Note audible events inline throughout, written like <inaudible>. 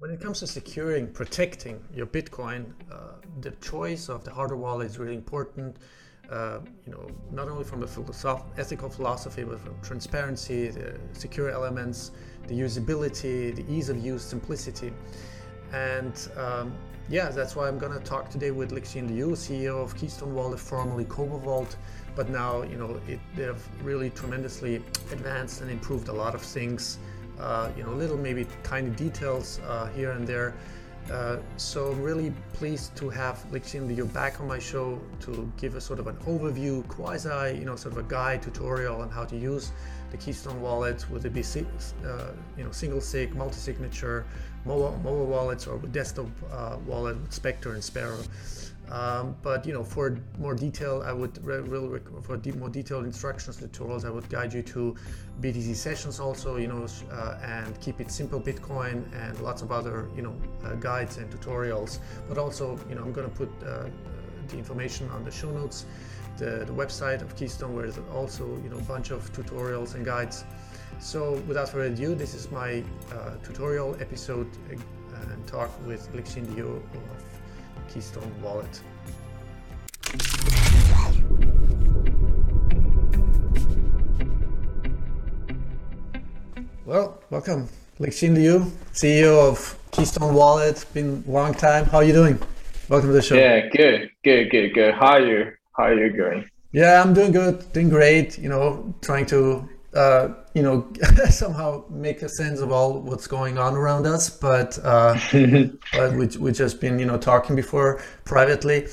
When it comes to securing, protecting your Bitcoin, uh, the choice of the hardware wallet is really important. Uh, you know, not only from the philosoph- ethical philosophy, but from transparency, the secure elements, the usability, the ease of use, simplicity. And um, yeah, that's why I'm to talk today with Lixin Liu, CEO of Keystone Wallet, formerly Vault. But now, you know, it, they have really tremendously advanced and improved a lot of things. Uh, you know, little maybe tiny details uh, here and there uh, so I'm really pleased to have Lixin Liu back on my show to give a sort of an overview, quasi, you know, sort of a guide tutorial on how to use the Keystone wallet, would it be, uh, you know, single sig, multi-signature, mobile, wallets, or with desktop uh, wallet with Spectre and Sparrow. Um, but you know, for more detail, I would really for de- more detailed instructions tutorials, I would guide you to BTC sessions also, you know, uh, and keep it simple Bitcoin and lots of other you know uh, guides and tutorials. But also, you know, I'm going to put uh, the information on the show notes, the, the website of Keystone, where there's also you know a bunch of tutorials and guides. So without further ado, this is my uh, tutorial episode uh, and talk with Lixin Liu of Keystone Wallet. Well, welcome, Lixin Liu, CEO of Keystone Wallet. Been a long time. How are you doing? Welcome to the show. Yeah, good, good, good, good. How are you? How are you going? Yeah, I'm doing good, doing great. You know, trying to uh, you know <laughs> somehow make a sense of all what's going on around us but uh, <laughs> but we, we just been you know talking before privately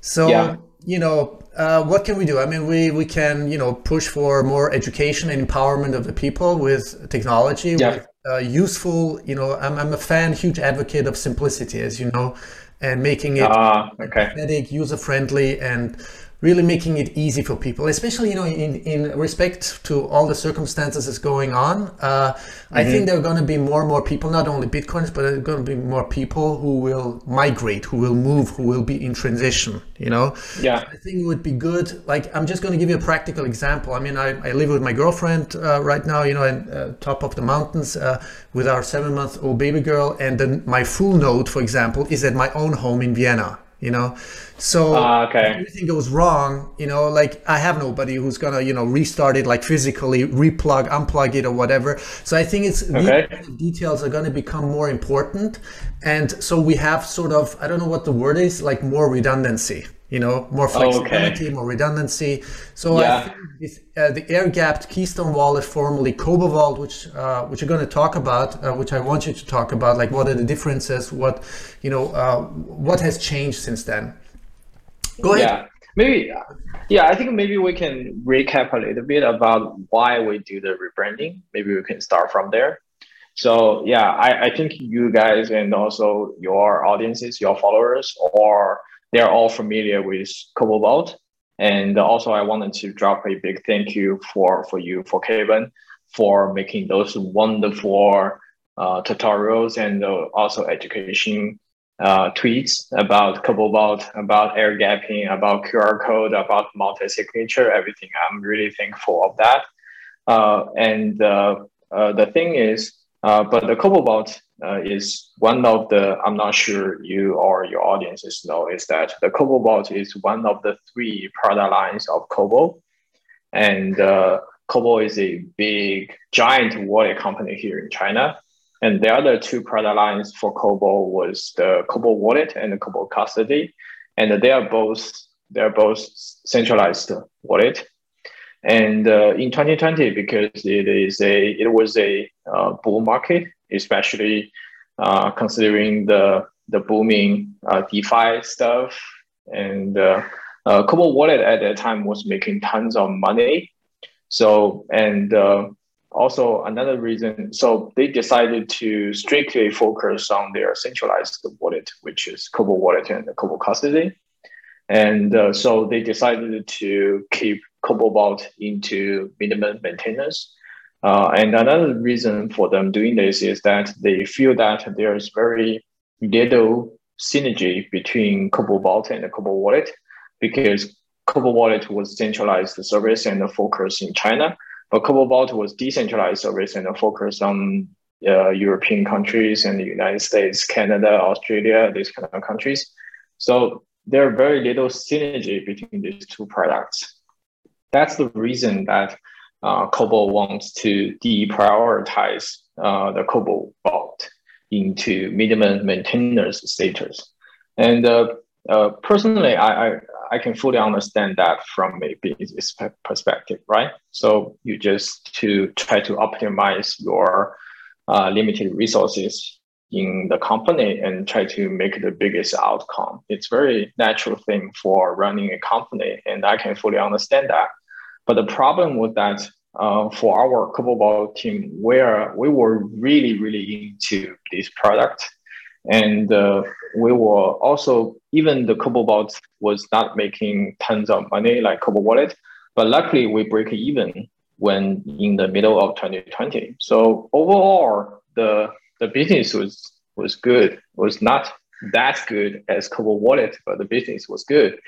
so yeah. you know uh, what can we do i mean we we can you know push for more education and empowerment of the people with technology yeah. with uh, useful you know I'm, I'm a fan huge advocate of simplicity as you know and making it uh, okay. user friendly and really making it easy for people, especially you know in, in respect to all the circumstances that's going on. Uh, mm-hmm. I think mm-hmm. there are going to be more and more people, not only bitcoins, but there are going to be more people who will migrate, who will move, who will be in transition. You know, yeah. I think it would be good. Like I'm just going to give you a practical example. I mean, I, I live with my girlfriend uh, right now. You know, at uh, top of the mountains uh, with our seven month old baby girl, and then my full node, for example, is at my own home in Vienna you know so uh, okay. if everything goes wrong you know like i have nobody who's gonna you know restart it like physically replug unplug it or whatever so i think it's okay. these details are going to become more important and so we have sort of i don't know what the word is like more redundancy you know, more flexibility, okay. more redundancy. So yeah. I think this, uh, the air-gapped Keystone Wallet, formerly Cobo Vault, which uh, which you're going to talk about, uh, which I want you to talk about, like what are the differences, what you know, uh, what has changed since then. Go ahead. Yeah, maybe. Yeah, I think maybe we can recap a little bit about why we do the rebranding. Maybe we can start from there. So yeah, I, I think you guys and also your audiences, your followers, or they're all familiar with Vault, And also, I wanted to drop a big thank you for, for you, for Keyvan, for making those wonderful uh, tutorials and uh, also education uh, tweets about Vault, about air gapping, about QR code, about multi-signature, everything. I'm really thankful of that. Uh, and uh, uh, the thing is, but the Vault uh, is one of the, I'm not sure you or your audiences know, is that the Vault is one of the three product lines of Cobo. And uh, is a big, giant wallet company here in China. And the other two product lines for Cobo was the Cobo Wallet and the Cobo Custody. And they are both, they're both centralized wallet. And uh, in 2020, because it is a, it was a uh, bull market, especially uh, considering the the booming uh, DeFi stuff. And uh, uh, Cobo Wallet at that time was making tons of money. So and uh, also another reason, so they decided to strictly focus on their centralized wallet, which is Cobo Wallet and Cobo Custody. And uh, so they decided to keep Cobo Vault into minimum maintenance uh, and another reason for them doing this is that they feel that there is very little synergy between Cobo Vault and the Cobo Wallet because Cobo Wallet was centralized service and focus in China, but Cobo Vault was decentralized service and focus on uh, European countries and the United States, Canada, Australia, these kind of countries. So there are very little synergy between these two products. That's the reason that uh, Cobo wants to deprioritize uh, the Cobo Vault into minimum maintenance status. And uh, uh, personally, I, I, I can fully understand that from a business perspective, right? So you just to try to optimize your uh, limited resources in the company and try to make the biggest outcome. It's very natural thing for running a company, and I can fully understand that. But the problem with that uh, for our CoboVault team, where we were really, really into this product, and uh, we were also even the CoboVault was not making tons of money like Cobo Wallet, but luckily we break even when in the middle of 2020. So overall, the the business was was good. Was not that good as Cobo Wallet, but the business was good,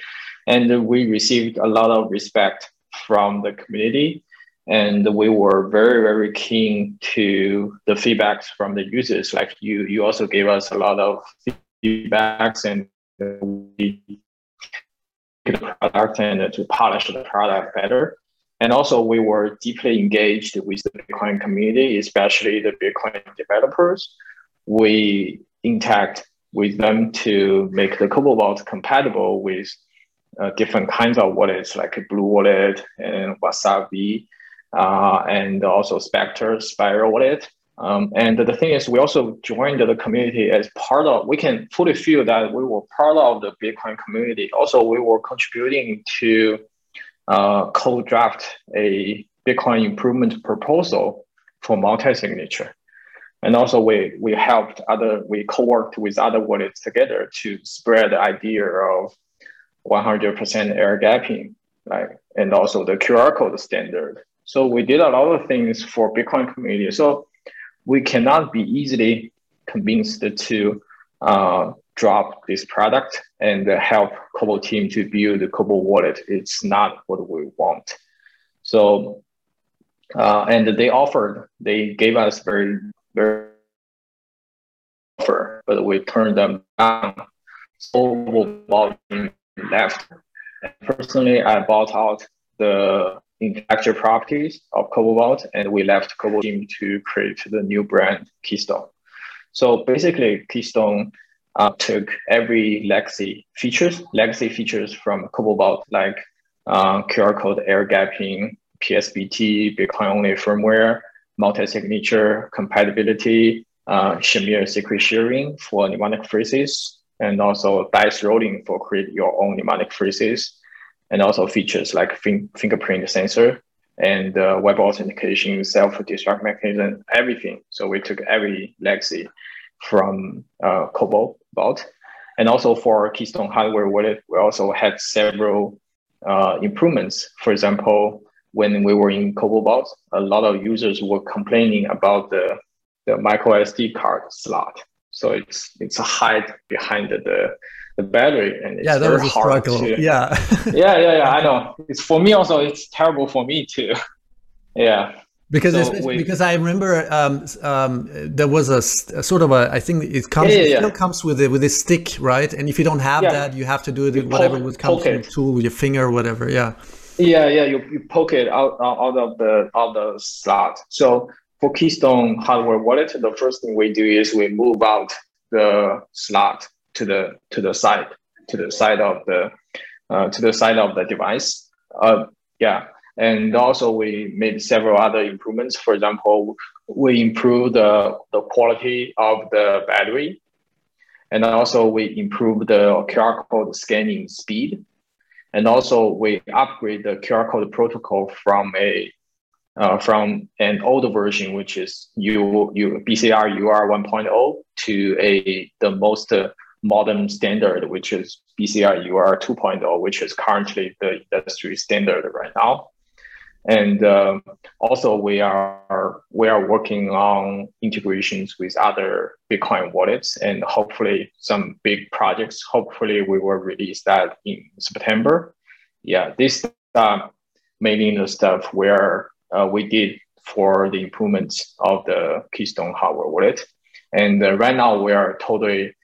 and we received a lot of respect from the community. And we were very, very keen to the feedbacks from the users. Like you, you also gave us a lot of feedbacks and we the product and to polish the product better. And also, we were deeply engaged with the Bitcoin community, especially the Bitcoin developers. We interact with them to make the Cobo compatible with uh, different kinds of wallets like Blue Wallet and Wasabi, uh, and also Spectre Sparrow Wallet. Um, and the thing is, we also joined the community as part of, we can fully feel that we were part of the Bitcoin community. Also, we were contributing to uh, co-draft a Bitcoin improvement proposal for multi-signature. And also we, we helped other, we co-worked with other wallets together to spread the idea of 100% air gapping, like, and also the QR code standard. So we did a lot of things for Bitcoin community. So we cannot be easily convinced to uh, drop this product and help Cobo team to build the Cobo wallet. It's not what we want. So, uh, and they offered, they gave us very, very offer, but we turned them down. So volume left. Personally, I bought out the intellectual properties of Cobo and we left Cobo team to create the new brand Keystone. So basically, Keystone uh, took every legacy features, legacy features from Cobo, like uh, QR code air gapping, PSBT, Bitcoin only firmware, multi-signature compatibility, uh, Shamir secret sharing for mnemonic phrases, and also dice rolling for create your own mnemonic phrases, and also features like fin- fingerprint sensor and uh, web authentication, self-destruct mechanism, everything. So we took every legacy from uh, Cobo Vault. And also for Keystone hardware wallet, we also had several uh, improvements. For example, when we were in Cobo Vault, a lot of users were complaining about the, the micro SD card slot. So it's it's a hide behind the the battery and it's yeah, that very was a hard struggle. to Yeah. <laughs> yeah yeah yeah I know it's for me also it's terrible for me too <laughs> yeah because So we- because I remember um, um, there was a sort of a I think it comes Yeah, yeah, it still comes with a, with a stick right and if you don't have that you have to do it with You whatever poke- would come from it. tool with your finger or whatever yeah Yeah, yeah, you, you poke it out out out of the out the slot. So for Keystone hardware wallet, the first thing we do is we move out the slot to the to the side to the side of the uh, to the side of the device. Uh, yeah, and also we made several other improvements. For example, we improved the the quality of the battery, and also we improved the QR code scanning speed and also we upgrade the QR code protocol from a uh, from an older version, which is U, U, BCR UR 1.0 to a the most uh, modern standard, which is BCR UR 2.0, which is currently the industry standard right now. And um, also we are we are working on integrations with other Bitcoin wallets and hopefully some big projects. Hopefully we will release that in September. Yeah, this uh, mainly the stuff where uh, we did for the improvements of the Keystone hardware wallet. And uh, right now we are totally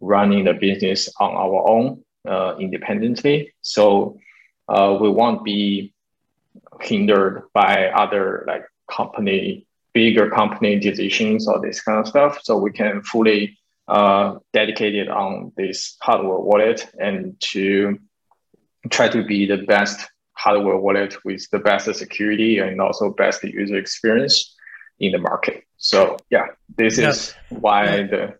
running the business on our own uh, independently. So uh, we won't be hindered by other like company, bigger company decisions or this kind of stuff. So we can fully uh, dedicate it on this hardware wallet and to try to be the best hardware wallet with the best security and also best user experience in the market. So yeah, this yeah. is why the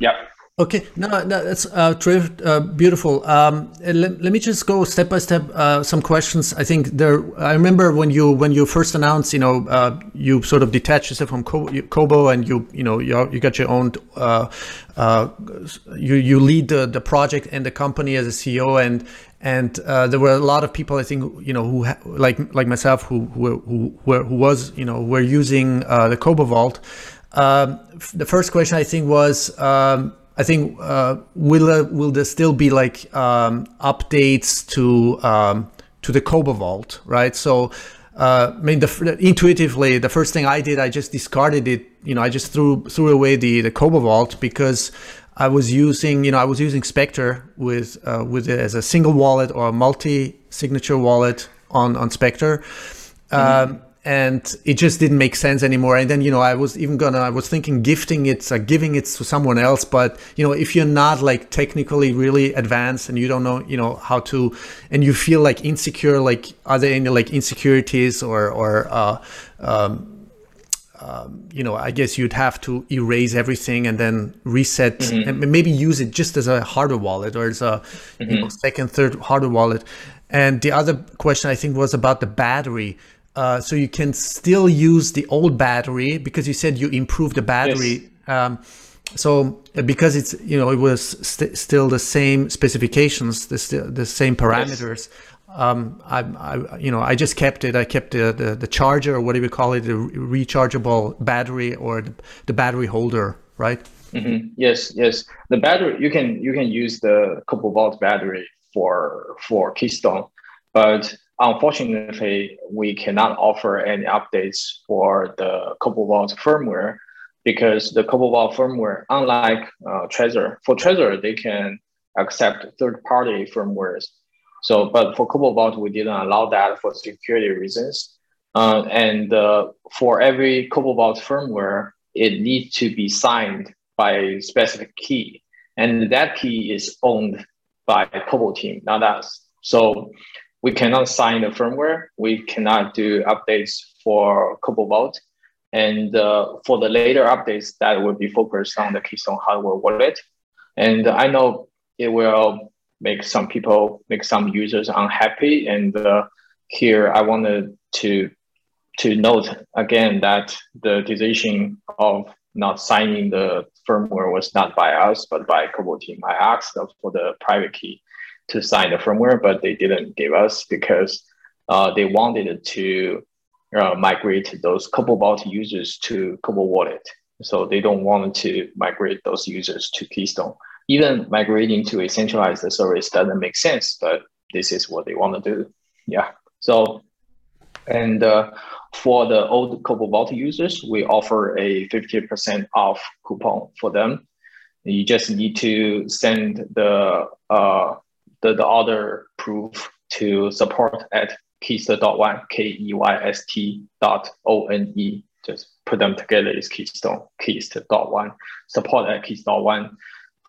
yeah. Okay, no, no that's uh, uh, beautiful. Um, let, let, me just go step by step. Uh, some questions. I think there. I remember when you when you first announced, you know, uh, you sort of detached yourself from Cobo, and you you know you, you got your own. Uh, uh, you you lead the, the project and the company as a CEO, and and there were a lot of people. I think you know who like like myself who who who, who was you know were using the Cobo Vault. Um, the first question I think was. Um, I think uh, will uh, will there still be like um, updates to um, to the Cobo Vault, right? So, uh, I mean, the, intuitively, the first thing I did, I just discarded it. You know, I just threw threw away the the Cobo Vault because I was using, you know, I was using Specter with uh, with it as a single wallet or a multi signature wallet on on Specter. Mm-hmm. Um, and it just didn't make sense anymore and then you know i was even gonna i was thinking gifting it uh, giving it to someone else but you know if you're not like technically really advanced and you don't know you know how to and you feel like insecure like are there any like insecurities or or uh, um, um, you know, I guess you'd have to erase everything and then reset mm-hmm. and maybe use it just as a hardware wallet or as a mm-hmm. you know, second, third hardware wallet. And the other question I think was about the battery. Uh, so you can still use the old battery because you said you improved the battery. Yes. Um, so uh, because it's you know it was st- still the same specifications, the st- the same parameters. Yes. Um, I, I, you know, I just kept it. I kept the, the, the charger, or whatever you call it, the rechargeable battery or the, the battery holder, right? Mm-hmm. Yes, yes. The battery you can you can use the Cobo Vault battery for for Keystone, but Unfortunately, we cannot offer any updates for the Cobo firmware because the Cobo firmware, unlike uh, Trezor, for Trezor, they can accept third-party firmwares. So, but for Cobo we didn't allow that for security reasons. Uh, and uh, for every Cobo firmware, it needs to be signed by a specific key. And that key is owned by Cobo team, not us. So we cannot sign the firmware. We cannot do updates for Cobo Vault. And uh, for the later updates, that will be focused on the Keystone hardware wallet. And I know it will make some people, make some users unhappy. And uh, here I wanted to to note again that the decision of not signing the firmware was not by us, but by Cobo team. I asked for the private key to sign the firmware, but they didn't give us because uh, they wanted to uh, migrate those Cobo Vault users to Cobo Wallet. So they don't want to migrate those users to Keystone. Even migrating to a centralized service doesn't make sense, but this is what they want to do. Yeah. So, and uh, for the old Cobo Vault users, we offer a 50% off coupon for them. You just need to send the uh, the, the other proof to support at keyst.one, K-E-Y-S-T dot O-N-E. Just put them together is Keystone, keyst.one. Support at keyst.one.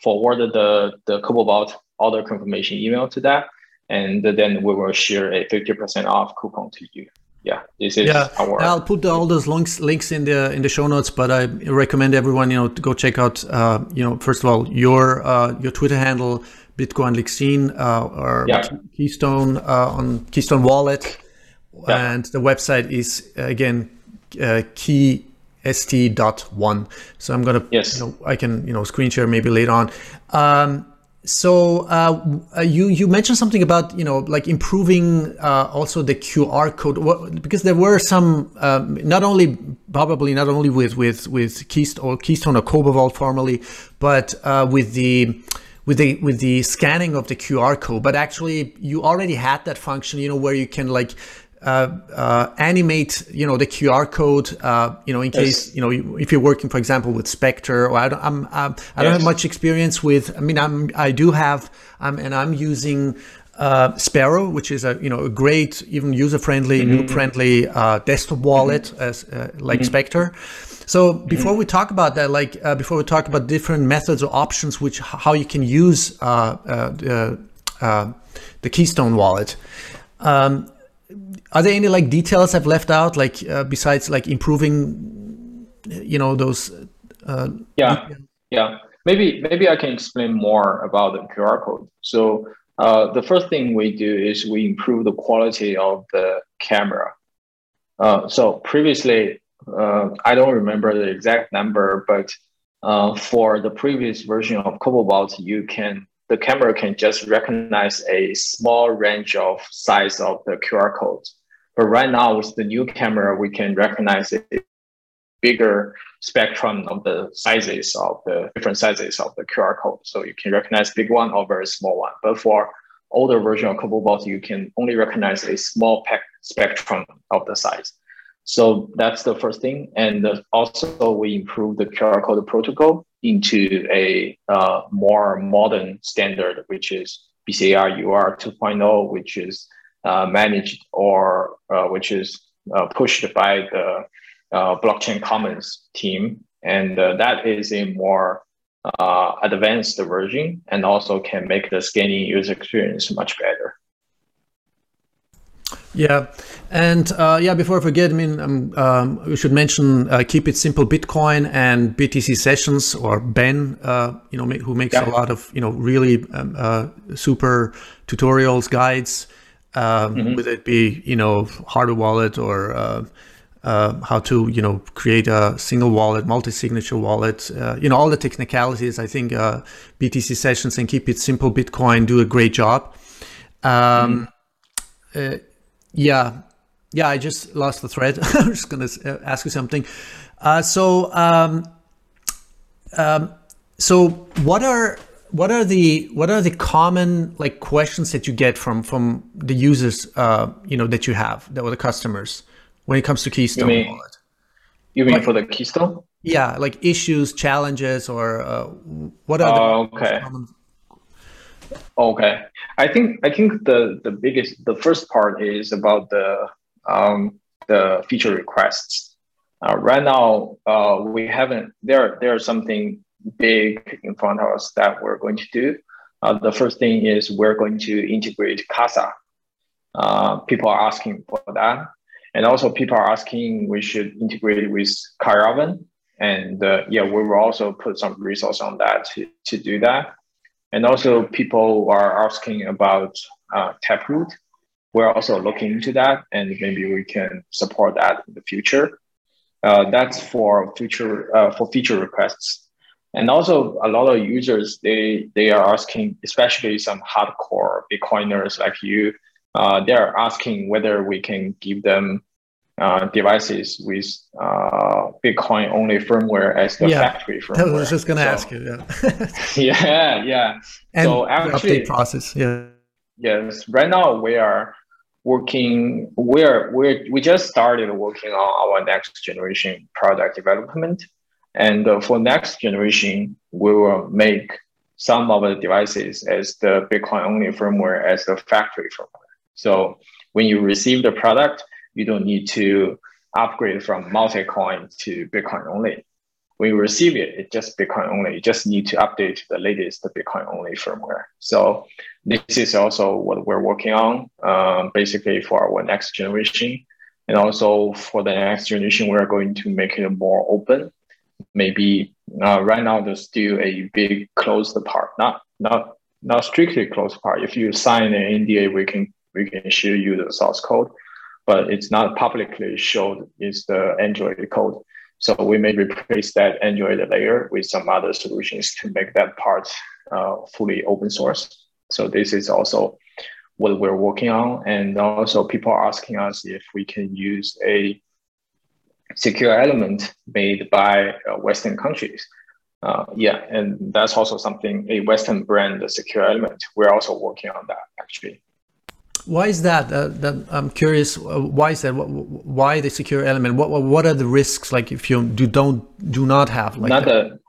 Forward the, the Cobo Vault order confirmation email to that. And then we will share a 50% off coupon to you yeah, this is yeah. Our, I'll put the, all those links links in the in the show notes. But I recommend everyone you know to go check out uh, you know first of all your uh, your Twitter handle Bitcoin Lixin uh, or yeah. Keystone uh, on Keystone Wallet, yeah. and the website is again uh, keyst.one. So I'm gonna, yes. You know, I can you know screen share maybe later on. Um, so uh, uh, you you mentioned something about you know like improving uh, also the QR code because there were some um, not only probably not only with with with Keystone or Keystone or Cobo Vault formerly, but uh, with the with the with the scanning of the QR code. But actually, you already had that function, you know, where you can like animate, you know, the QR code, uh, you know, in case, you know, if you're working, for example, with Spectre, or I don't, I'm, I'm I don't yes. have much experience with. I mean, I'm, I do have, um, and I'm using uh, Sparrow, which is a you know a great, even user-friendly, mm-hmm. noob-friendly uh, desktop wallet mm-hmm. as uh, like mm-hmm. Spectre. So before mm-hmm. we talk about that, like uh, before we talk about different methods or options, which how you can use uh, uh, the Keystone wallet. Um, are there any like details I've left out, like besides like improving, you know, those? yeah, yeah. Maybe maybe I can explain more about the QR code. So uh, the first thing we do is we improve the quality of the camera. Uh, so previously, uh, I don't remember the exact number, but uh, for the previous version of Cobo, you can the camera can just recognize a small range of size of the QR code. But right now with the new camera, we can recognize a bigger spectrum of the sizes of the different sizes of the QR code. So you can recognize big one or very small one. But for older version of Cobo Vault, you can only recognize a small spectrum of the size. So that's the first thing. And also we improve the QR code protocol into a uh, more modern standard, which is BCR UR 2.0, which is managed or uh, which is uh, pushed by the uh, blockchain commons team. And uh, that is a more advanced version and also can make the scanning user experience much better. Yeah, and uh, yeah, before I forget, I mean, um, um, we should mention uh, Keep It Simple Bitcoin and BTC Sessions or Ben, uh, you know, who makes yeah. a lot of you know really um, uh, super tutorials, guides, um, mm-hmm. whether it be you know hardware wallet or uh, uh, how to you know create a single wallet, multi-signature wallet, you know all the technicalities. I think BTC Sessions and Keep It Simple Bitcoin do a great job. Um, mm-hmm yeah, yeah. I just lost the thread. <laughs> I'm just gonna uh, ask you something. Uh, so, um, um, so what are what are the what are the common like questions that you get from from the users uh, you know that you have that were the customers when it comes to Keystone you mean, wallet? You mean like, for the Keystone? Yeah, like issues, challenges, or uh, what are uh, the okay. common Okay, I think I think the the biggest the first part is about the um, the feature requests. Uh, right now, uh, we haven't there there's something big in front of us that we're going to do. Uh, the first thing is we're going to integrate Casa. Uh, people are asking for that, and also people are asking we should integrate with Caravan. And uh, yeah, we will also put some resource on that to, to do that. And also people are asking about uh, Taproot. We're also looking into that and maybe we can support that in the future. Uh, that's for future uh, for feature requests. And also a lot of users, they, they are asking, especially some hardcore Bitcoiners like you, uh, they're asking whether we can give them uh, devices with uh, Bitcoin only firmware as the yeah, factory firmware. <laughs> I was just going to so, ask you. Yeah. <laughs> yeah, yeah. And so actually, update process. Yeah. Yes. Right now we are working. We're we're we just started working on our next generation product development, and uh, for next generation we will make some of the devices as the Bitcoin only firmware as the factory firmware. So when you receive the product you don't need to upgrade from multi-coin to Bitcoin only. When you receive it, it's just Bitcoin only. You just need to update the latest Bitcoin only firmware. So this is also what we're working on, um, basically for our next generation. And also for the next generation, we're going to make it more open. Maybe uh, right now there's still a big closed part, not not not strictly closed part. If you sign an NDA, we can we can show you the source code but it's not publicly showed is the Android code. So we may replace that Android layer with some other solutions to make that part uh, fully open source. So this is also what we're working on. And also people are asking us if we can use a secure element made by uh, Western countries. Uh, yeah, and that's also something, a Western brand secure element. We're also working on that actually. Why is that? Uh, that I'm curious. Uh, why is that? Why the secure element? What what are the risks? Like if you do don't do not have like not the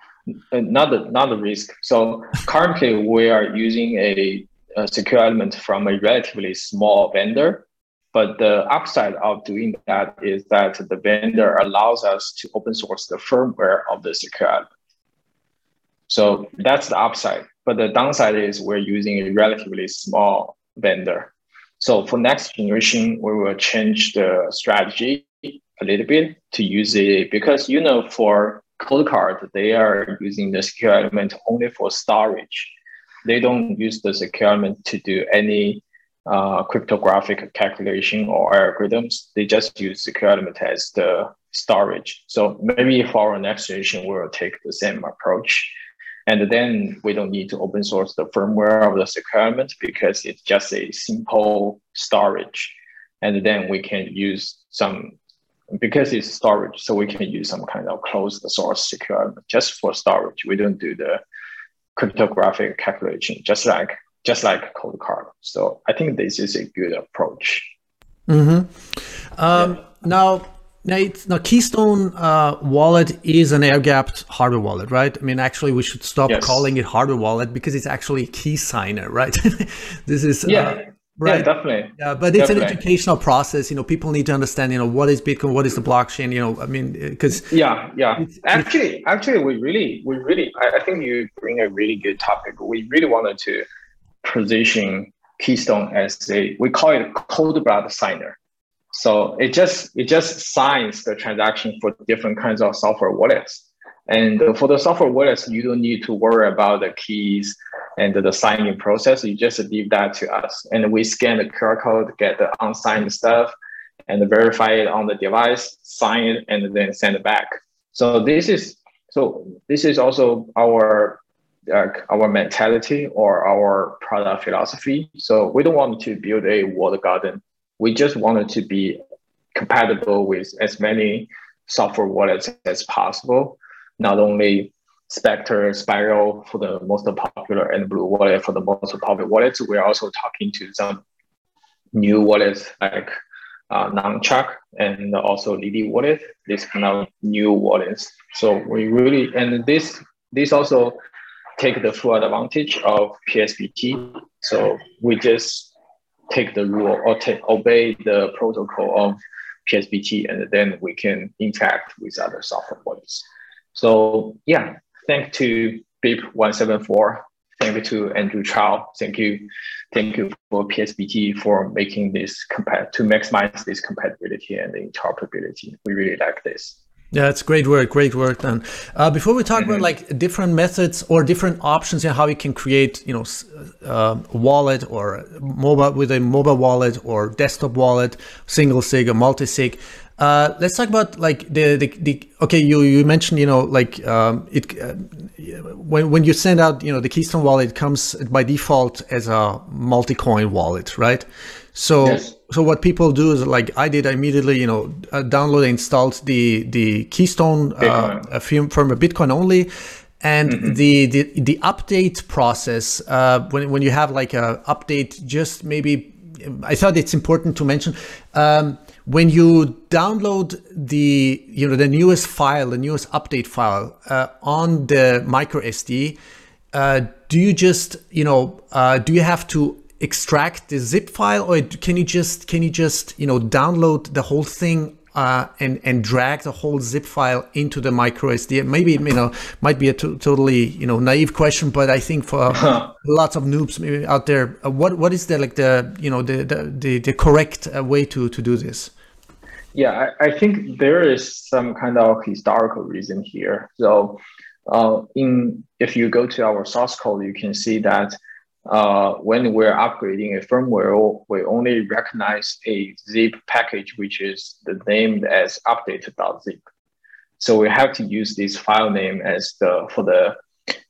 uh, not the not the risk. So currently we are using a, a secure element from a relatively small vendor, but the upside of doing that is that the vendor allows us to open source the firmware of the secure element. So that's the upside. But the downside is we're using a relatively small vendor. So for next generation, we will change the strategy a little bit to use it because you know for Coldcard, they are using the secure element only for storage. They don't use the secure element to do any uh, cryptographic calculation or algorithms. They just use secure element as the storage. So maybe for our next generation, we will take the same approach. And then we don't need to open source the firmware of the secure element because it's just a simple storage. And then we can use some, because it's storage, so we can use some kind of closed source secure element just for storage. We don't do the cryptographic calculation, just like just like Coldcard. So I think this is a good approach. Mm-hmm. Um, yeah. Now, now, now Keystone uh, wallet is an air-gapped hardware wallet, right? I mean, actually, we should stop yes. calling it hardware wallet because it's actually a key signer, right? <laughs> this is uh, yeah. Uh, right. Yeah, definitely. Yeah, but it's definitely. an educational process. You know, people need to understand. You know, what is Bitcoin? What is the blockchain? You know, I mean, because yeah, yeah. actually, actually, we really, we really, I, I think you bring a really good topic. We really wanted to position Keystone as a we call it cold blood signer. So it just it just signs the transaction for different kinds of software wallets. And for the software wallets, you don't need to worry about the keys and the signing process. You just leave that to us. And we scan the QR code, get the unsigned stuff, and verify it on the device, sign it, and then send it back. So this is so this is also our uh, our mentality or our product philosophy. So we don't want to build a walled garden we just wanted to be compatible with as many software wallets as possible, not only Spectre, Sparrow for the most popular, and Blue Wallet for the most popular wallets. We're also talking to some new wallets like uh, Nunchuk and also Lily Wallet, this kind of new wallets. So we really, and this this also take the full advantage of PSBT. So we just take the rule or take, obey the protocol of PSBT, and then we can interact with other software bodies. So yeah, thank to BIP174. Thank you to Andrew Chow. Thank you, thank you for PSBT for making this compat to maximize this compatibility and interoperability. We really like this. Yeah, it's great work, great work done. Uh, before we talk mm-hmm. about like different methods or different options and how you can create, you know, uh, wallet or mobile with a mobile wallet or desktop wallet, single sig or multi sig. Uh, let's talk about like the, the, the okay you you mentioned you know like um, it uh, when when you send out you know the Keystone wallet it comes by default as a multi coin wallet right so yes. So what people do is like I did, I immediately you know uh, download and installed the the Keystone uh, from a Bitcoin only, and mm-hmm. the, the the update process uh, when when you have like a update, just maybe I thought it's important to mention. Um, when you download the you know the newest file, the newest update file uh, on the micro SD, uh, do you just you know uh, do you have to extract the zip file or can you just can you just you know download the whole thing uh, and and drag the whole zip file into the micro SD. Maybe you know might be a t- totally you know naive question, but I think for lots of noobs maybe out there, uh, what what is the like the you know the the the, the correct uh, way to to do this? Yeah, I, I, think there is some kind of historical reason here. So, uh, in if you go to our source code, you can see that uh, when we're upgrading a firmware, we only recognize a zip package, which is named as update.zip. So we have to use this file name as the for the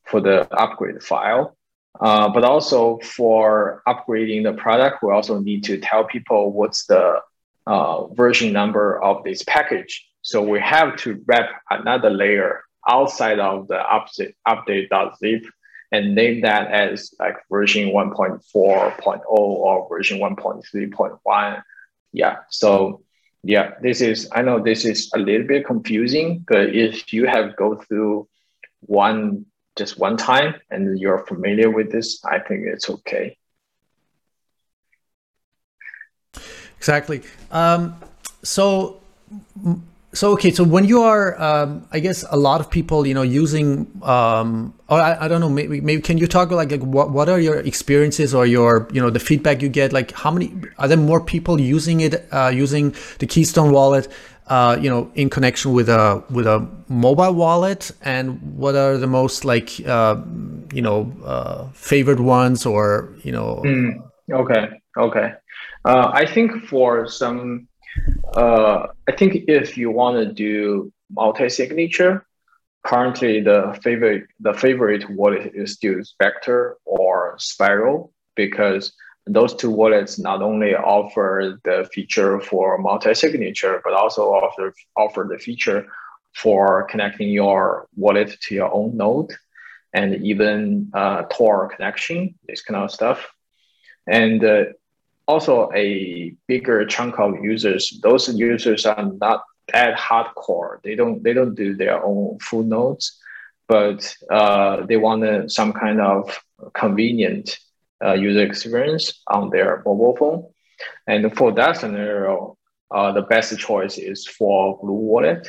for the upgrade file. Uh, but also for upgrading the product, we also need to tell people what's the uh, version number of this package. So we have to wrap another layer outside of the update update.zip and name that as like version 1.4.0 or version 1.3.1. Yeah. So yeah, this is I know this is a little bit confusing, but if you have go through one just one time and you're familiar with this, I think it's okay. Exactly. Um, so so okay so when you are um, i guess a lot of people you know using um, or I, I, don't know maybe, maybe can you talk like, like what, what are your experiences or your you know the feedback you get? Like how many are there more people using it uh, using the keystone wallet uh, you know in connection with a with a mobile wallet? And what are the most like uh, you know uh, favored ones or you know? Mm, okay. Okay. Uh, i think for some uh, I think if you want to do multi-signature, currently the favorite the favorite wallet is still Spectre or Sparrow because those two wallets not only offer the feature for multi-signature but also offer offer the feature for connecting your wallet to your own node and even uh, Tor connection, this kind of stuff. And uh, also a bigger chunk of users. Those users are not that hardcore. They don't they don't do their own full nodes, but uh, they want some kind of convenient uh, user experience on their mobile phone. And for that scenario, uh, the best choice is for Blue Wallet.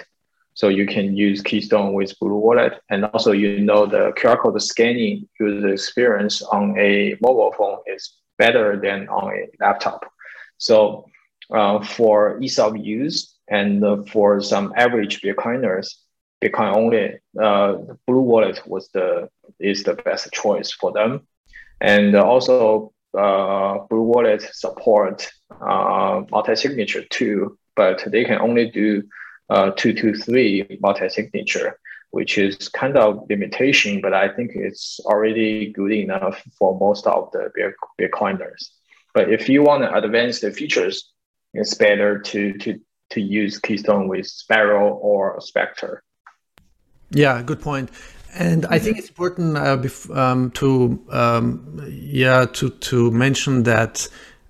So you can use Keystone with Blue Wallet, and also you know the QR code scanning user experience on a mobile phone is better than on a laptop. So uh, for ease of use and uh, for some average Bitcoiners, Bitcoin only, uh, Blue Wallet was the is the best choice for them, and also uh, Blue Wallet support uh, multi-signature too, but they can only do uh, two to three multi-signature which is kind of limitation, but I think it's already good enough for most of the Bitcoiners. But if you want to advance the features, it's better to to to use Keystone with Sparrow or Spectre. Yeah, good point. And I think it's important uh, um, to um, yeah to to mention that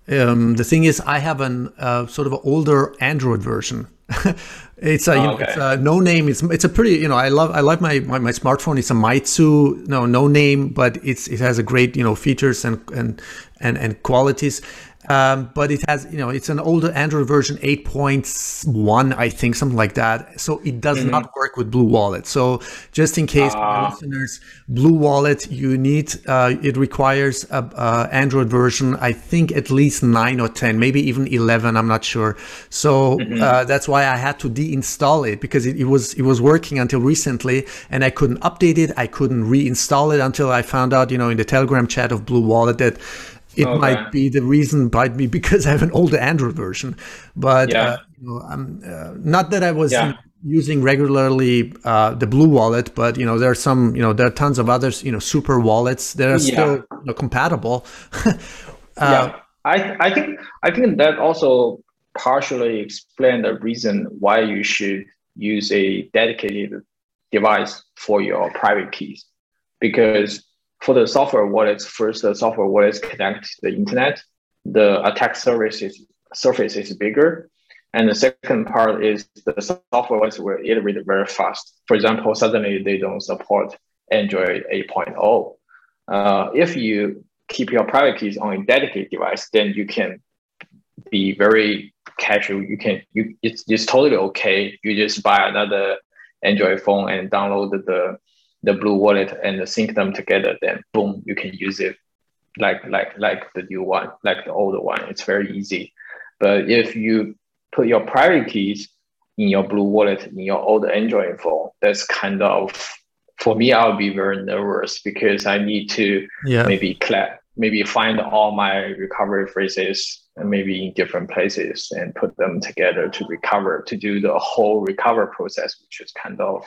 um, the thing is I have an uh, sort of an older Android version <laughs> it's a, oh, okay. know, it's a no name. It's it's a pretty you know I love I like my, my, my smartphone. It's a Meizu no no name, but it's it has a great you know features and and and and qualities. Um, but it has, you know, it's an older Android version, 8.1, I think, something like that. So it does mm-hmm. not work with Blue Wallet. So just in case, uh, listeners, Blue Wallet, you need, uh, it requires a, a, Android version, I think at least nine or 10, maybe even 11. I'm not sure. So mm-hmm. uh, that's why I had to deinstall it because it, it was it was working until recently, and I couldn't update it. I couldn't reinstall it until I found out, you know, in the Telegram chat of Blue Wallet that it okay. might be the reason might be because I have an older Android version, but yeah. uh, you know, I'm uh, not that I was yeah. using regularly uh, the Blue Wallet, but you know there are some you know there are tons of others you know super wallets that are still yeah. you know, compatible. <laughs> Uh, yeah, I I think I think that also partially explain the reason why you should use a dedicated device for your private keys because for the software wallets, first the software wallets connect to the internet. The attack surface is, surface is bigger. And the second part is the software wallets will iterate very fast. For example, suddenly they don't support Android 8.0. Uh, if you keep your private keys on a dedicated device, then you can be very casual. You can you it's, it's totally okay. You just buy another Android phone and download the the blue wallet and sync them together, then boom, you can use it like like like the new one, like the older one. It's very easy. But if you put your private keys in your blue wallet in your old Android phone, that's kind of for me, I'll be very nervous because I need to yeah. maybe collect, maybe find all my recovery phrases and maybe in different places and put them together to recover, to do the whole recover process, which is kind of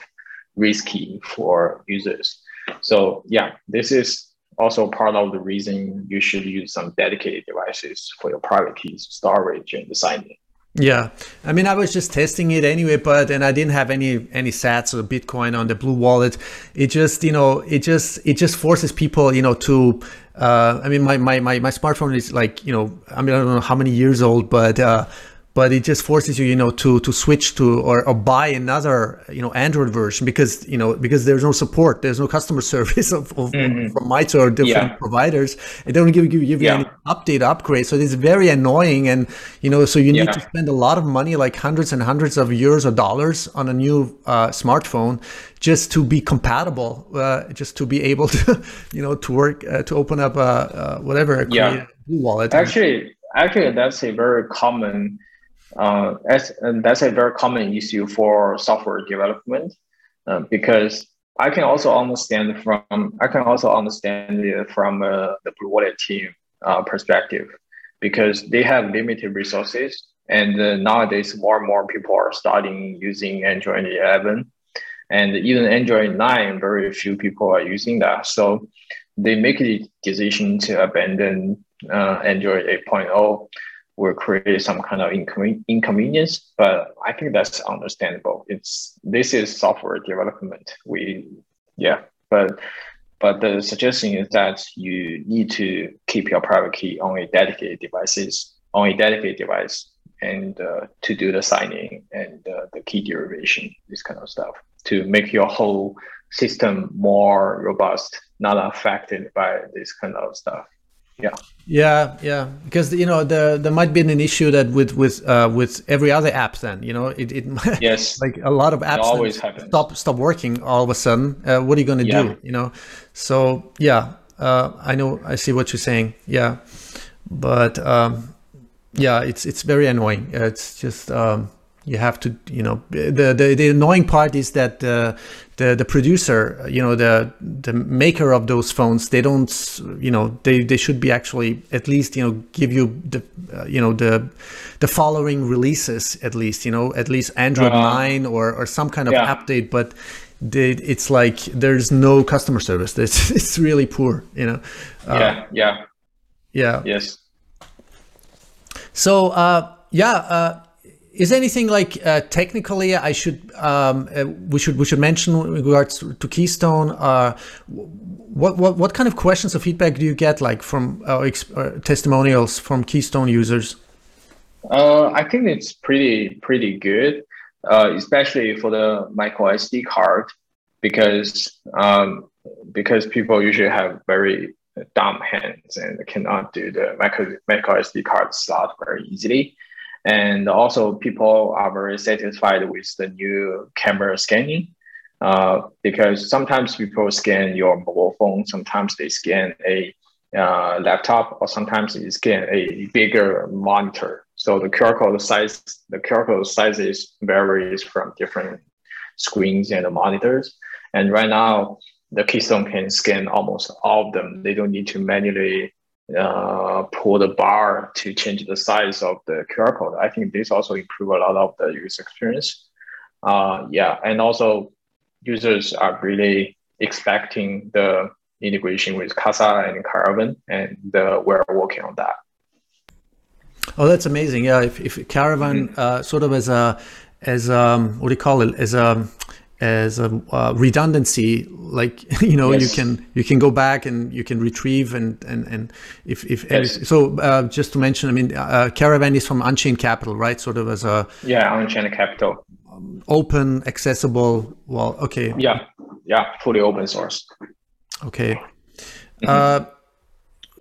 risky for users. So yeah, this is also part of the reason you should use some dedicated devices for your private keys, storage, and signing. Yeah, I mean, I was just testing it anyway, but and I didn't have any any Sats or Bitcoin on the Blue Wallet. It just you know it just it just forces people you know to. Uh, I mean, my, my my my smartphone is like you know I mean I don't know how many years old, but uh, but it just forces you you know to to switch to or, or buy another you know android version because you know because there's no support there's no customer <laughs> service of, of mm-hmm. from Mitre or different yeah. providers they don't give, give, give you yeah. any update upgrade so it's very annoying and you know so you need yeah. to spend a lot of money like hundreds and hundreds of euros or dollars on a new uh, smartphone just to be compatible uh, just to be able to <laughs> you know to work uh, to open up a, whatever yeah. wallet actually actually that's a very common uh, as, and that's a very common issue for software development uh, because I can also understand from I can also understand it from uh, the Blue Wallet team uh, perspective because they have limited resources and uh, nowadays more and more people are starting using Android 11 and even Android 9 very few people are using that. So they make the decision to abandon uh, Android 8.0 will create some kind of inconvenience, but I think that's understandable. It's this is software development. We yeah, but but the suggestion is that you need to keep your private key on a dedicated devices on a dedicated device and uh, to do the signing and uh, the key derivation, this kind of stuff, to make your whole system more robust, not affected by this kind of stuff yeah. Yeah yeah. Because you know there there might be an issue that with with uh, with every other app then you know it, it <laughs> yes. like a lot of apps always happens. stop stop working all of a sudden. Uh, what are you going to yeah. do you know? So yeah uh, i know i see what you're saying yeah. But um, yeah it's it's very annoying. It's just um, you have to you know the the, the annoying part is that uh, the the producer you know the the maker of those phones they don't you know they they should be actually at least you know give you the uh, you know the the following releases at least you know at least android uh, 9 or or some kind of yeah. update but they, it's like there's no customer service. <laughs> It's it's really poor you know? Uh, yeah yeah. yeah. Yes. So uh yeah uh is anything like uh, technically I should um, uh, we should we should mention in regards to, to Keystone? Uh, what what what kind of questions or feedback do you get like from uh, uh, testimonials from Keystone users? Uh, I think it's pretty pretty good, especially for the micro SD card because um, because people usually have very dumb hands and cannot do the micro micro SD card slot very easily. And also, people are very satisfied with the new camera scanning uh, because sometimes people scan your mobile phone, sometimes they scan a uh, laptop, or sometimes they scan a bigger monitor. So the QR code size, the QR code sizes varies from different screens and monitors. And right now, the Keystone can scan almost all of them. They don't need to manually uh, pull the bar to change the size of the QR code. I think this also improve a lot of the user experience. Uh, yeah, and also users are really expecting the integration with Casa and Caravan, and uh, we're working on that. Oh, that's amazing! Yeah, if, if Caravan mm-hmm. uh, sort of as a as um, what do you call it as a as a uh, redundancy like <laughs> you know yes. you can you can go back and you can retrieve and and and if if yes. so uh, just to mention i mean uh, caravan is from unchained capital right sort of as a yeah unchained capital um, open accessible well okay yeah yeah fully open source okay mm-hmm.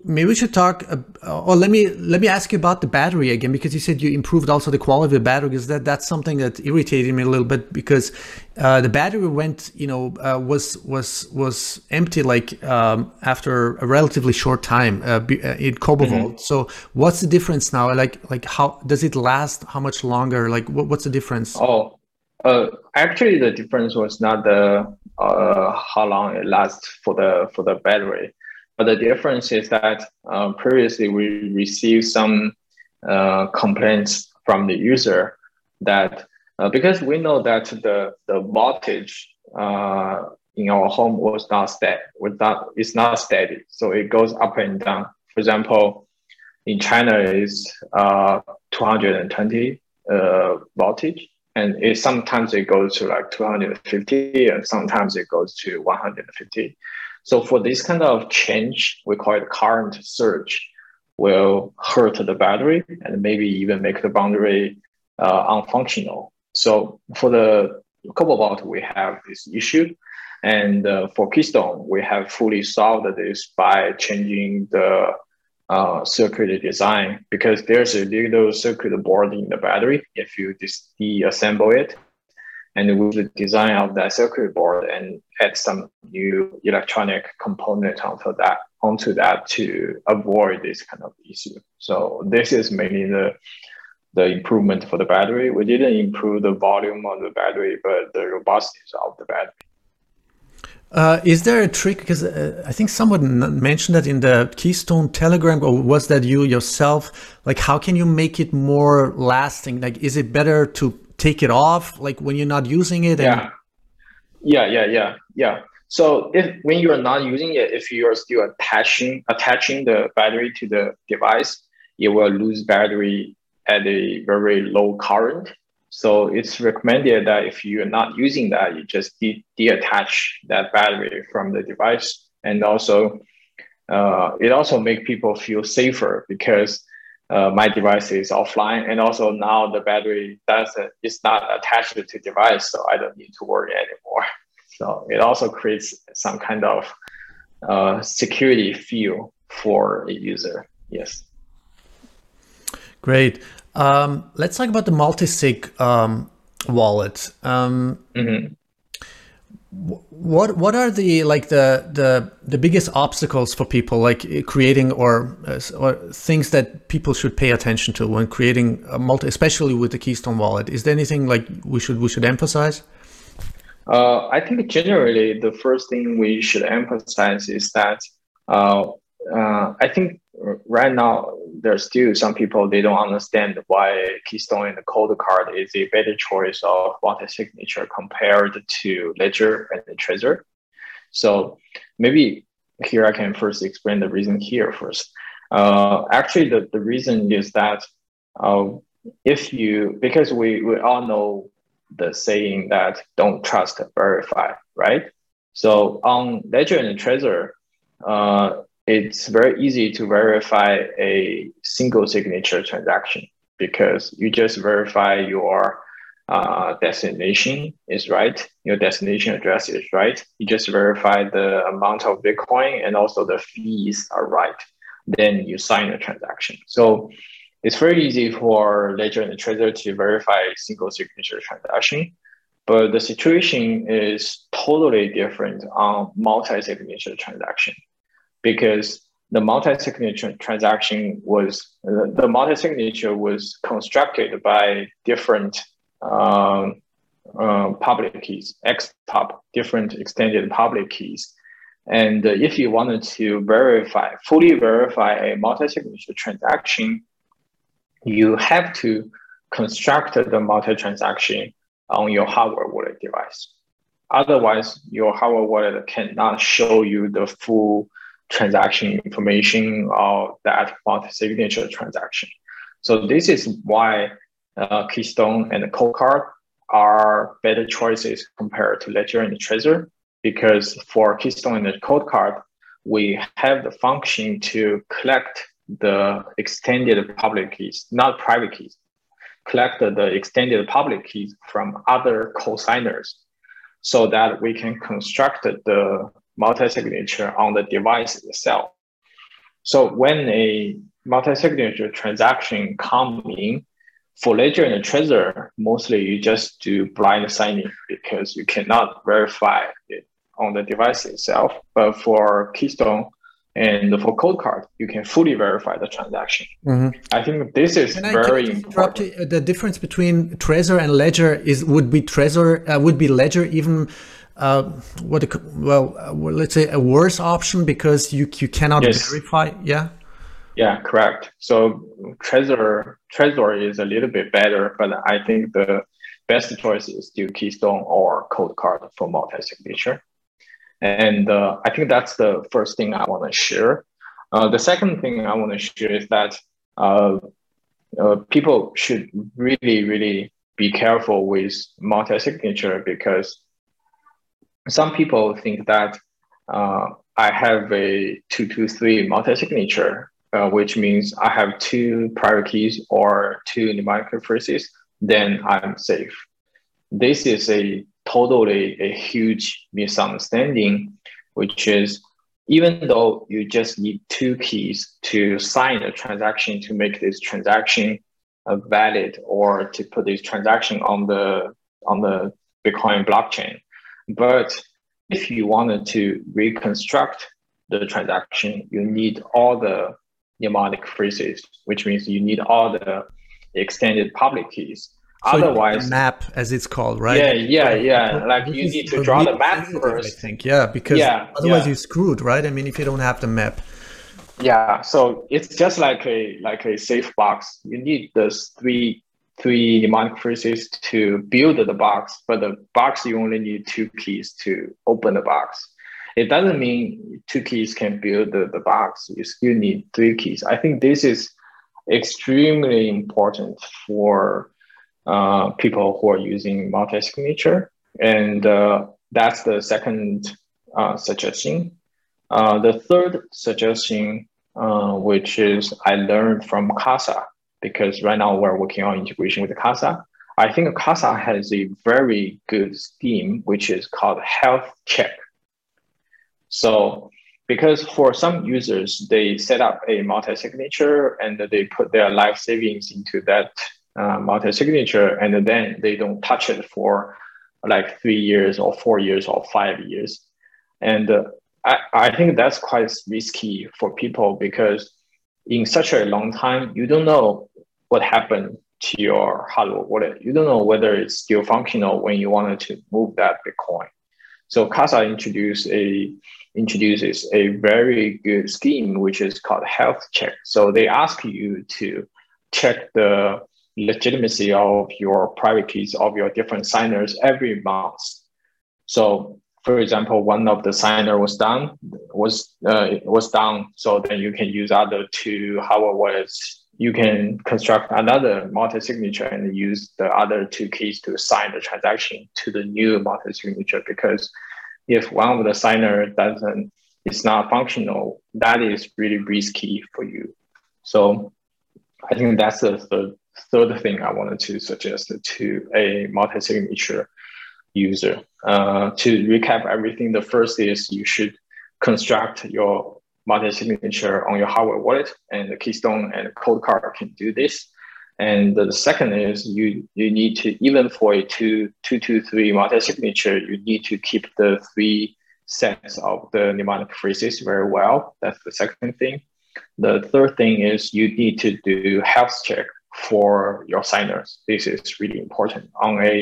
Uh maybe we should talk uh, or let me let me ask you about the battery again because you said you improved also the quality of the battery because that that's something that irritated me a little bit because uh, the battery went you know uh, was was was empty like um, after a relatively short time uh, uh in Cobo Vault. Mm-hmm. So what's the difference now? Like like how does it last? How much longer? Like what, what's the difference? Oh, uh, actually the difference was not the how long it lasts for the for the battery but the difference is that uh, previously we received some uh, complaints from the user that uh, because we know that the, the voltage uh, in our home was not steady, without, it's not steady. So it goes up and down. For example, in China is uh, 220 uh, voltage, and it sometimes it goes to like 250, and sometimes it goes to 150. So for this kind of change, we call it current surge, will hurt the battery and maybe even make the boundary uh, unfunctional. So for the Cobo Vault, we have this issue. And uh, for Keystone, we have fully solved this by changing the uh, circuit design because there's a little circuit board in the battery. If you just deassemble it, and with the design of that circuit board and add some new electronic component onto that onto that to avoid this kind of issue. So this is mainly the the improvement for the battery. We didn't improve the volume of the battery, but the robustness of the battery. Uh, is there a trick? Because uh, I think someone mentioned that in the Keystone Telegram, or was that you yourself? Like, how can you make it more lasting? Like, is it better to take it off, like when you're not using it? Yeah, yeah, yeah, yeah, yeah. So if when you are not using it, if you are still attaching attaching the battery to the device, it will lose battery at a very low current. So it's recommended that if you're not using that, you just de- detach that battery from the device. And also, uh, it also make people feel safer because uh, my device is offline, and also now the battery doesn't is not attached to device, so I don't need to worry anymore. <laughs> So it also creates some kind of uh, security feel for a user. Yes. Great. Um, let's talk about the multi-sig um, wallet. Um, mm-hmm. What what are the like the the the biggest obstacles for people like creating or uh, or things that people should pay attention to when creating a multi, especially with the Keystone wallet? Is there anything like we should we should emphasize? Uh, I think generally the first thing we should emphasize is that uh, uh I think right now there's still some people they don't understand why Keystone and the Coldcard is a better choice of multi-signature compared to Ledger and the Trezor. So maybe here I can first explain the reason here first. Uh, actually, the, the reason is that uh, if you because we, we all know the saying that don't trust, verify, right? So on Ledger and Trezor, uh, it's very easy to verify a single signature transaction because you just verify your uh, destination is right, your destination address is right. You just verify the amount of Bitcoin and also the fees are right. Then you sign the transaction. So it's very easy for Ledger and Trezor to verify a single signature transaction. But the situation is totally different on multi-signature transaction because the multi-signature transaction was uh, the multi-signature was constructed by different um, uh, public keys, xpub, different extended public keys. And uh, if you wanted to verify, fully verify a multi-signature transaction, you have to construct the multi-transaction on your hardware wallet device. Otherwise, your hardware wallet cannot show you the full transaction information or that multi-signature transaction. So this is why uh, Keystone and Coldcard are better choices compared to Ledger and Trezor, because for Keystone and Coldcard, we have the function to collect the extended public keys, not private keys, collect the extended public keys from other co-signers so that we can construct the multi-signature on the device itself. So when a multi-signature transaction comes in, for Ledger and Trezor, mostly you just do blind signing because you cannot verify it on the device itself. But for Keystone and for Coldcard, you can fully verify the transaction. Mm-hmm. I think this is can very I, important. You, the difference between Trezor and Ledger is would be Trezor uh, would be Ledger even uh, what well, uh, let's say a worse option because you you cannot yes. verify. Yeah. Yeah, correct. So Trezor Trezor is a little bit better, but I think the best choice is still Keystone or Code Coldcard for multi-signature. And uh, I think that's the first thing I want to share. Uh, the second thing I want to share is that uh, uh, people should really, really be careful with multi-signature because some people think that uh, I have a two two three multi-signature, uh, which means I have two private keys or two mnemonic phrases, then I'm safe. This is a totally a huge misunderstanding, which is even though you just need two keys to sign a transaction to make this transaction uh, valid or to put this transaction on the on the Bitcoin blockchain, but if you wanted to reconstruct the transaction, you need all the mnemonic phrases, which means you need all the extended public keys. So Otherwise, map as it's called, right? Yeah, yeah, yeah. Like you need to draw the map first. I think, yeah, because yeah, otherwise yeah. you're screwed, right? I mean, if you don't have the map. Yeah, so it's just like a like a safe box. You need those three three phrases to build the box, but the box you only need two keys to open the box. It doesn't mean two keys can build the, the box. You still need three keys. I think this is extremely important for uh, people who are using multi-signature. And uh, that's the second uh, suggestion. Uh, the third suggestion, uh, which is I learned from Casa, because right now we're working on integration with Casa. I think Casa has a very good scheme, which is called health check. So because for some users, they set up a multi-signature and they put their life savings into that uh, multi-signature and then they don't touch it for like three years or four years or five years. And uh, I, I think that's quite risky for people because in such a long time, you don't know what happened to your hardware wallet. You don't know whether it's still functional when you wanted to move that Bitcoin. So Casa introduced a introduces a very good scheme which is called health check. So they ask you to check the legitimacy of your private keys of your different signers every month. So, for example, one of the signer was done was uh, was down, so then you can use other two hardware wallets. You can construct another multi-signature and use the other two keys to sign the transaction to the new multi-signature. Because if one of the signer doesn't, it's not functional, that is really risky for you. So I think that's the third third thing I wanted to suggest to a multi-signature user. Uh, to recap everything, the first is you should construct your multi-signature on your hardware wallet, and the Keystone and Coldcard can do this. And the second is you you need to even for a two two two three multi-signature, you need to keep the three sets of the mnemonic phrases very well. That's the second thing. The third thing is you need to do health check for your signers. This is really important on a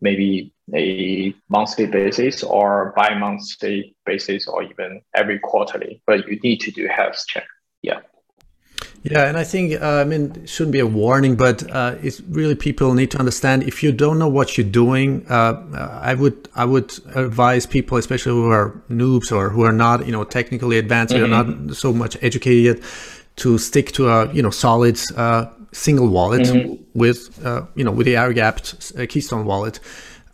maybe a monthly basis or bi-monthly basis or even every quarterly, but you need to do health check. Yeah. Yeah, and I think uh, I mean it shouldn't be a warning, but uh, it's really people need to understand if you don't know what you're doing. Uh, I would I would advise people, especially who are noobs or who are not you know technically advanced, mm-hmm. or not so much educated, yet to stick to a you know solid uh, single wallet mm-hmm. with uh, you know with the air gapped uh, Keystone wallet.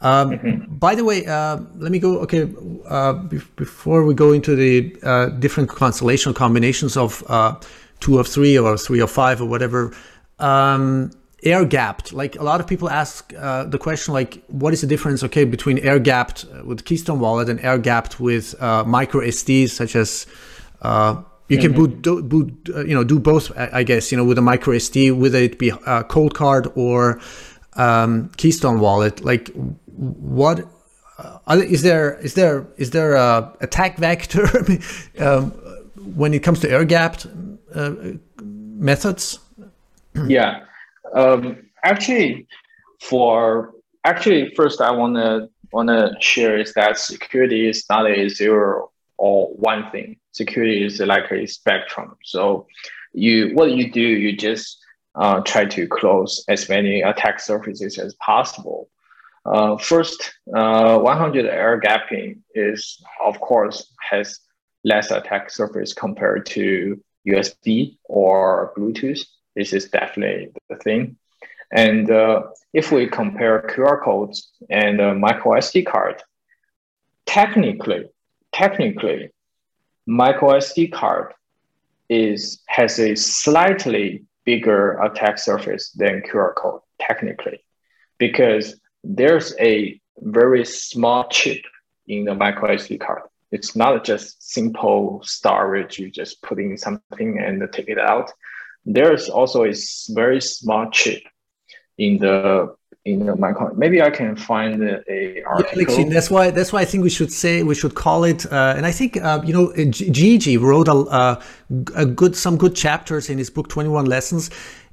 Um, mm-hmm. By the way, uh, let me go. Okay, uh, be- before we go into the uh, different constellation combinations of uh, two of three or three of five or whatever, um, air gapped. Like a lot of people ask the question, like, what is the difference? Okay, between air gapped with Keystone wallet and air gapped with micro SDs such as you can mm-hmm. boot, do, boot uh, you know, do both. I guess you know, with a micro SD, whether it be a Coldcard or um, Keystone Wallet. Like, what uh, is there? Is there is there a attack vector <laughs> um, when it comes to air gapped uh, methods? Yeah, um, actually, for actually, first I wanna wanna share is that security is not a zero or one thing. Security is like a spectrum. So you what you do, you just uh, try to close as many attack surfaces as possible. Uh, first, uh, 100 air gapping is, of course, has less attack surface compared to USB or Bluetooth. this is definitely the thing. And uh, if we compare QR codes and micro SD card, technically, technically, micro SD card is has a slightly bigger attack surface than QR code technically, because there's a very small chip in the micro SD card. It's not just simple storage, you just put in something and take it out. There's also a very small chip in the in micro. Maybe I can find a article. Yeah, that's why that's why I think we should say we should call it. Uh, and I think uh, you know Gigi wrote a, uh, a good some good chapters in his book Twenty One Lessons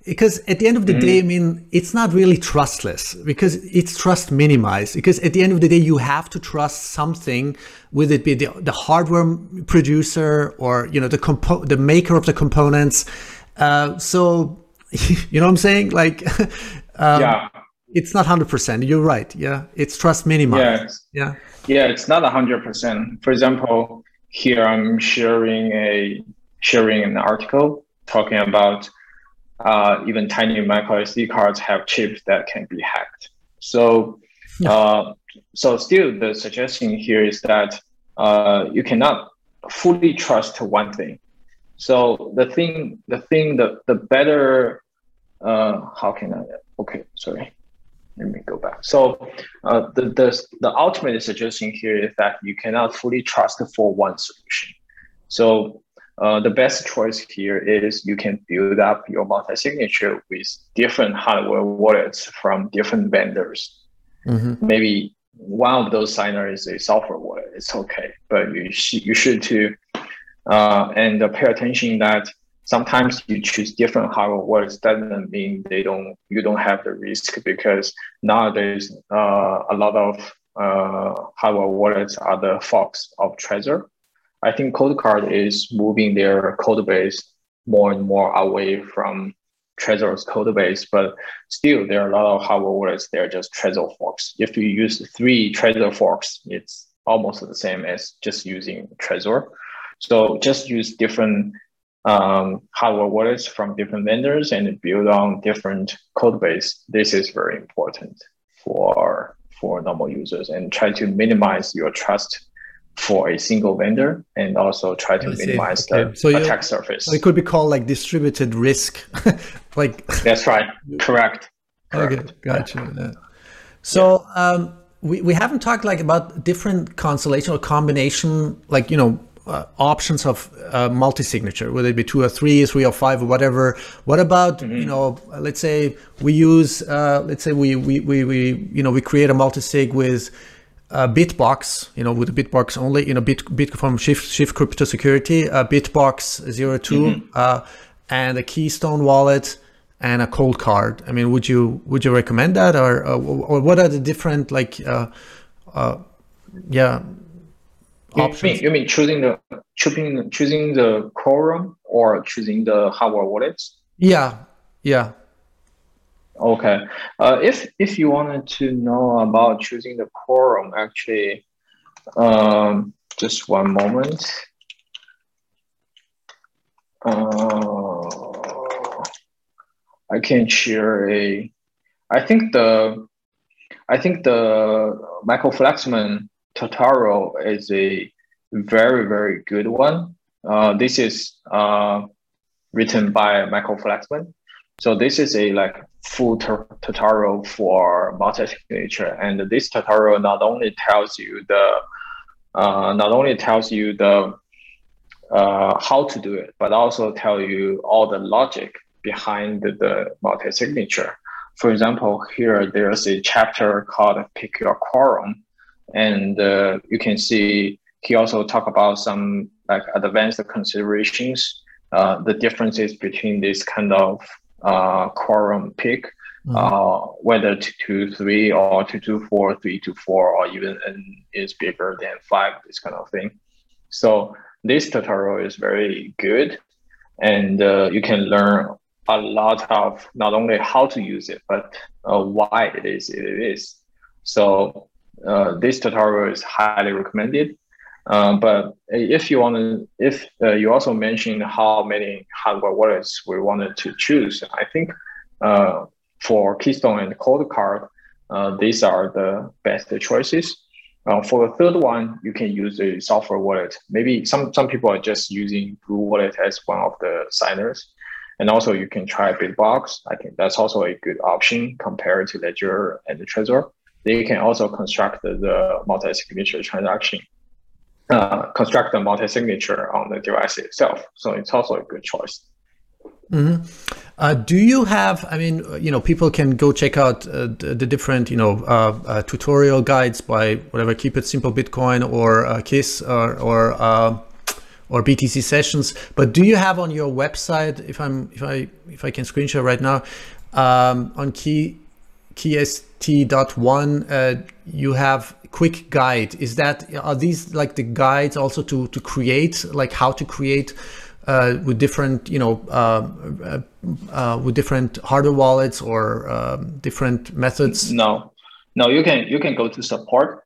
because at the end of the mm. day, I mean, it's not really trustless because it's trust minimized. Because at the end of the day, you have to trust something, whether it be the, the hardware producer or you know the compo- the maker of the components. Uh, so, <laughs> you know what I'm saying? Like, <laughs> um, yeah, it's not hundred percent. You're right. Yeah, it's trust minimized. Yeah, yeah, yeah. It's not hundred percent. For example, here I'm sharing a sharing an article talking about uh, even tiny micro SD cards have chips that can be hacked. So, uh, so still the suggestion here is that uh, you cannot fully trust one thing. So the thing, the thing, the the better, uh, how can I? Okay, sorry. Let me go back. So uh, the, the the ultimate suggestion here is that you cannot fully trust for one solution. So uh, the best choice here is you can build up your multi-signature with different hardware wallets from different vendors. Mm-hmm. Maybe one of those signers is a software wallet. It's okay, but you sh- you should too, uh, and pay attention that sometimes you choose different hardware wallets doesn't mean they don't you don't have the risk because nowadays uh, a lot of uh, hardware wallets are the forks of Trezor I think Coldcard is moving their code base more and more away from Trezor's code base, but still there are a lot of hardware wallets. They're just Trezor forks. If you use three Trezor forks, it's almost the same as just using Trezor. So just use different um, hardware wallets from different vendors and build on different code base. This is very important for for normal users and try to minimize your trust for a single vendor and also try to minimize okay. the so attack surface. So it could be called like distributed risk. <laughs> like That's right. Correct. Correct. Okay, gotcha. Yeah. So um, we, we haven't talked like about different constellation or combination, like, you know, uh, options of uh, multi-signature, whether it be two or three, three or five, or whatever. What about mm-hmm. you know? Let's say we use, uh, let's say we, we we we you know we create a multi-sig with uh, Bitbox, you know, with the Bitbox only, you know, Bit, Bit from Shift, Shift Crypto Security, uh, Bitbox 02, mm-hmm. uh, and a Keystone wallet and a Coldcard. I mean, would you would you recommend that, or uh, or what are the different like, uh, uh, yeah, options? Mean, you mean choosing the choosing choosing the quorum or choosing the hardware wallets? Yeah, yeah. Okay. Uh, if if you wanted to know about choosing the quorum, actually, um, just one moment. Uh, I can share a. I think the, I think the Michael Flaxman tutorial is a very very good one. Uh, this is uh, written by Michael Flaxman. So this is a like full tutorial for multi-signature, and this tutorial not only tells you the uh, not only tells you the uh, how to do it, but also tell you all the logic behind the, the multi-signature. For example, here there's a chapter called "Pick Your Quorum," and uh, you can see he also talk about some like advanced considerations, uh, the differences between this kind of uh, quorum pick, mm-hmm. uh, whether two to three or two to four, three to four, or even n is bigger than five, this kind of thing. So this tutorial is very good, and uh, you can learn a lot of not only how to use it, but uh, why it is it is. So this tutorial is highly recommended. Um, but if you want to, if uh, you also mentioned how many hardware wallets we wanted to choose, I think uh, for Keystone and Coldcard, uh, these are the best choices. Uh, for the third one, you can use a software wallet. Maybe some some people are just using Blue Wallet as one of the signers, and also you can try Bitbox. I think that's also a good option compared to Ledger and Trezor. They can also construct the multi-signature transaction uh, construct the multi-signature on the device itself. So it's also a good choice. Mm-hmm. Uh, do you have? I mean, you know, people can go check out uh, the, the, different, you know, uh, uh tutorial guides by whatever Keep It Simple Bitcoin or uh, Kiss or or, uh, or BTC sessions. But do you have on your website, if I'm if I if I can screenshot right now, um, on key keyst.one, you have quick guide. Is that are these like the guides also to to create like how to create uh, with different you know uh, uh, uh with different hardware wallets or um, different methods? No. No you can you can go to support.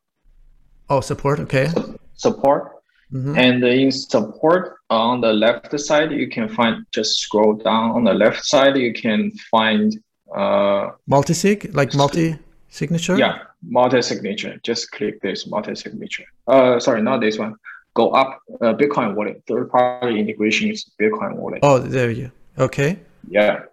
Oh support okay. Support. Mm-hmm. and in support on the left side you can find just scroll down. On the left side you can find uh multi-sig like multi signature yeah multi-signature. Just click this multi-signature. Uh, sorry, not this one. Go up. Uh, Bitcoin wallet. Third-party integration is Bitcoin wallet. Oh, there you. Okay. Yeah.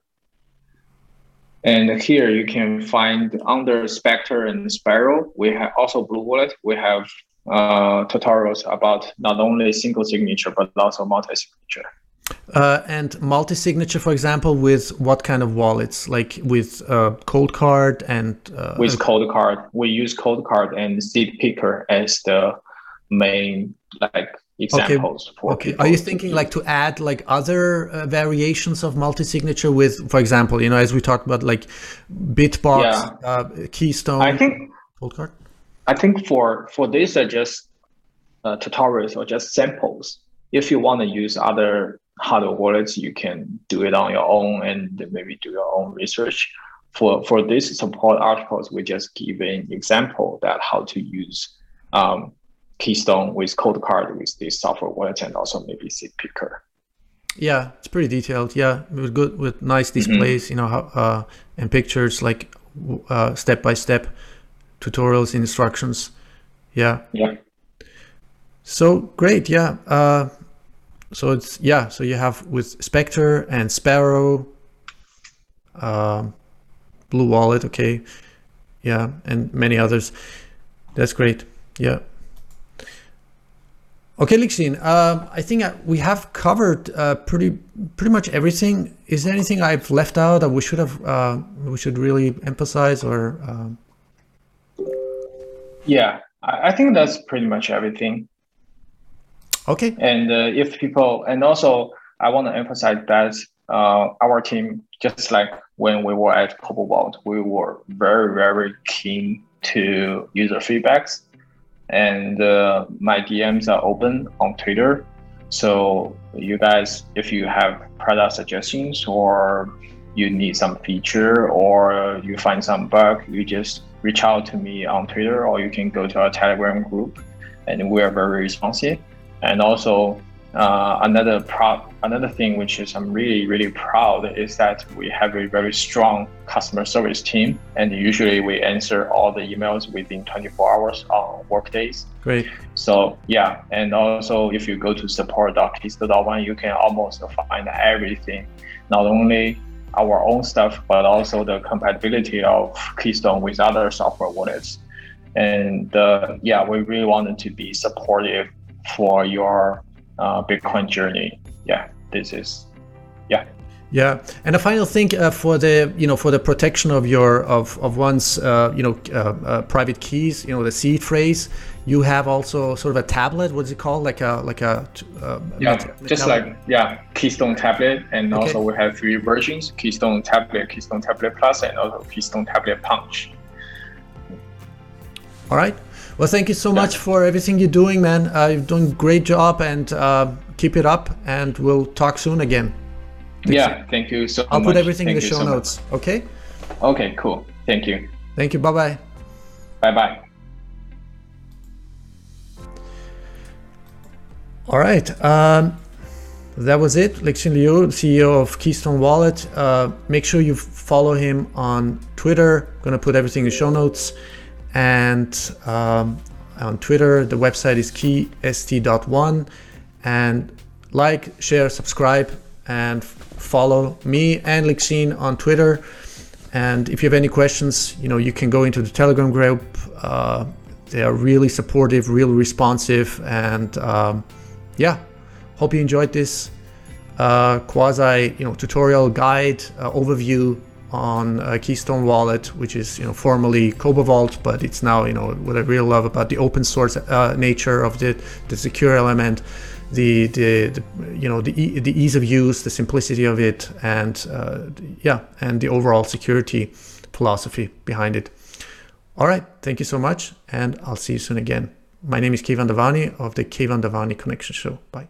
And here you can find under Specter and Sparrow, We have also Blue Wallet. We have uh, tutorials about not only single signature but also multi-signature. Uh, and multi-signature, for example, with what kind of wallets? Like with uh, Coldcard and uh, with Coldcard, we use Coldcard and Seed Picker as the main like examples okay. for okay. Are you thinking like to add like other uh, variations of multi-signature with, for example, you know, as we talked about, like Bitbox, yeah. uh, Keystone, I think Coldcard? I think for for this are just uh, tutorials or just samples. If you want to use other hardware wallets, you can do it on your own and maybe do your own research. For for this support articles, we just give an example that how to use um, Keystone with Coldcard with this software wallet and also maybe Seed Picker. Yeah, it's pretty detailed. Yeah, with good with nice mm-hmm. displays, mm-hmm. you know, how, uh, and pictures like uh, step by step tutorials, instructions. Yeah. Yeah. So great. Yeah. Uh, so it's yeah so you have with spectre and sparrow um, blue wallet okay yeah and many others. That's great yeah. Okay Lixin, um, i think we have covered uh, pretty pretty much everything. Is there anything i've left out that we should have uh, we should really emphasize or um... yeah i think that's pretty much everything Okay. And uh, if people, and also I want to emphasize that uh, our team, just like when we were at Vault, we were very, very keen to user feedbacks. And uh, my DMs are open on Twitter. So you guys, if you have product suggestions or you need some feature or you find some bug, you just reach out to me on Twitter or you can go to our Telegram group and we are very responsive. And also uh, another proud another thing which is I'm really really proud is that we have a very strong customer service team, and usually we answer all the emails within 24 hours on work days. Great. So yeah, and also if you go to support.keystone.one, you can almost find everything, not only our own stuff, but also the compatibility of Keystone with other software wallets. And uh, yeah, we really wanted to be supportive for your uh, Bitcoin journey. Yeah, this is, yeah. Yeah, and a final thing uh, for the you know for the protection of your of of one's uh, you know uh, uh private keys, you know the seed phrase. You have also sort of a tablet. What's it called? Like a like a uh, yeah, just like yeah, Keystone tablet, and okay. also we have three versions: Keystone tablet, Keystone tablet plus, and also Keystone tablet punch. All right. Well, thank you so much for everything you're doing, man. Uh, you're doing a great job and uh, keep it up. And we'll talk soon again. Thanks. Yeah, thank you so I'll much. put everything thank in the show so notes. Much. Okay. Okay, cool. Thank you. Thank you. Bye bye. Bye bye. All right. Um, that was it. Lixin Liu, CEO of Keystone Wallet. Uh, make sure you follow him on Twitter. I'm gonna put everything in show notes. And um, on Twitter, the website is keyst.one. And like, share, subscribe, and follow me and Lixin on Twitter. And if you have any questions, you know, you can go into the Telegram group. Uh, they are really supportive, really responsive, and um, yeah, hope you enjoyed this uh, quasi, you know, tutorial guide uh, overview on uh, Keystone Wallet, which is you know formerly Vault, but it's now you know what I really love about the open source uh, nature of the the secure element the, the, the you know the, the ease of use, the simplicity of it, and uh, yeah, and the overall security philosophy behind it. All right, thank you so much, and I'll see you soon again. My name is Keyvan Davani of the Keyvan Davani Connection Show. Bye.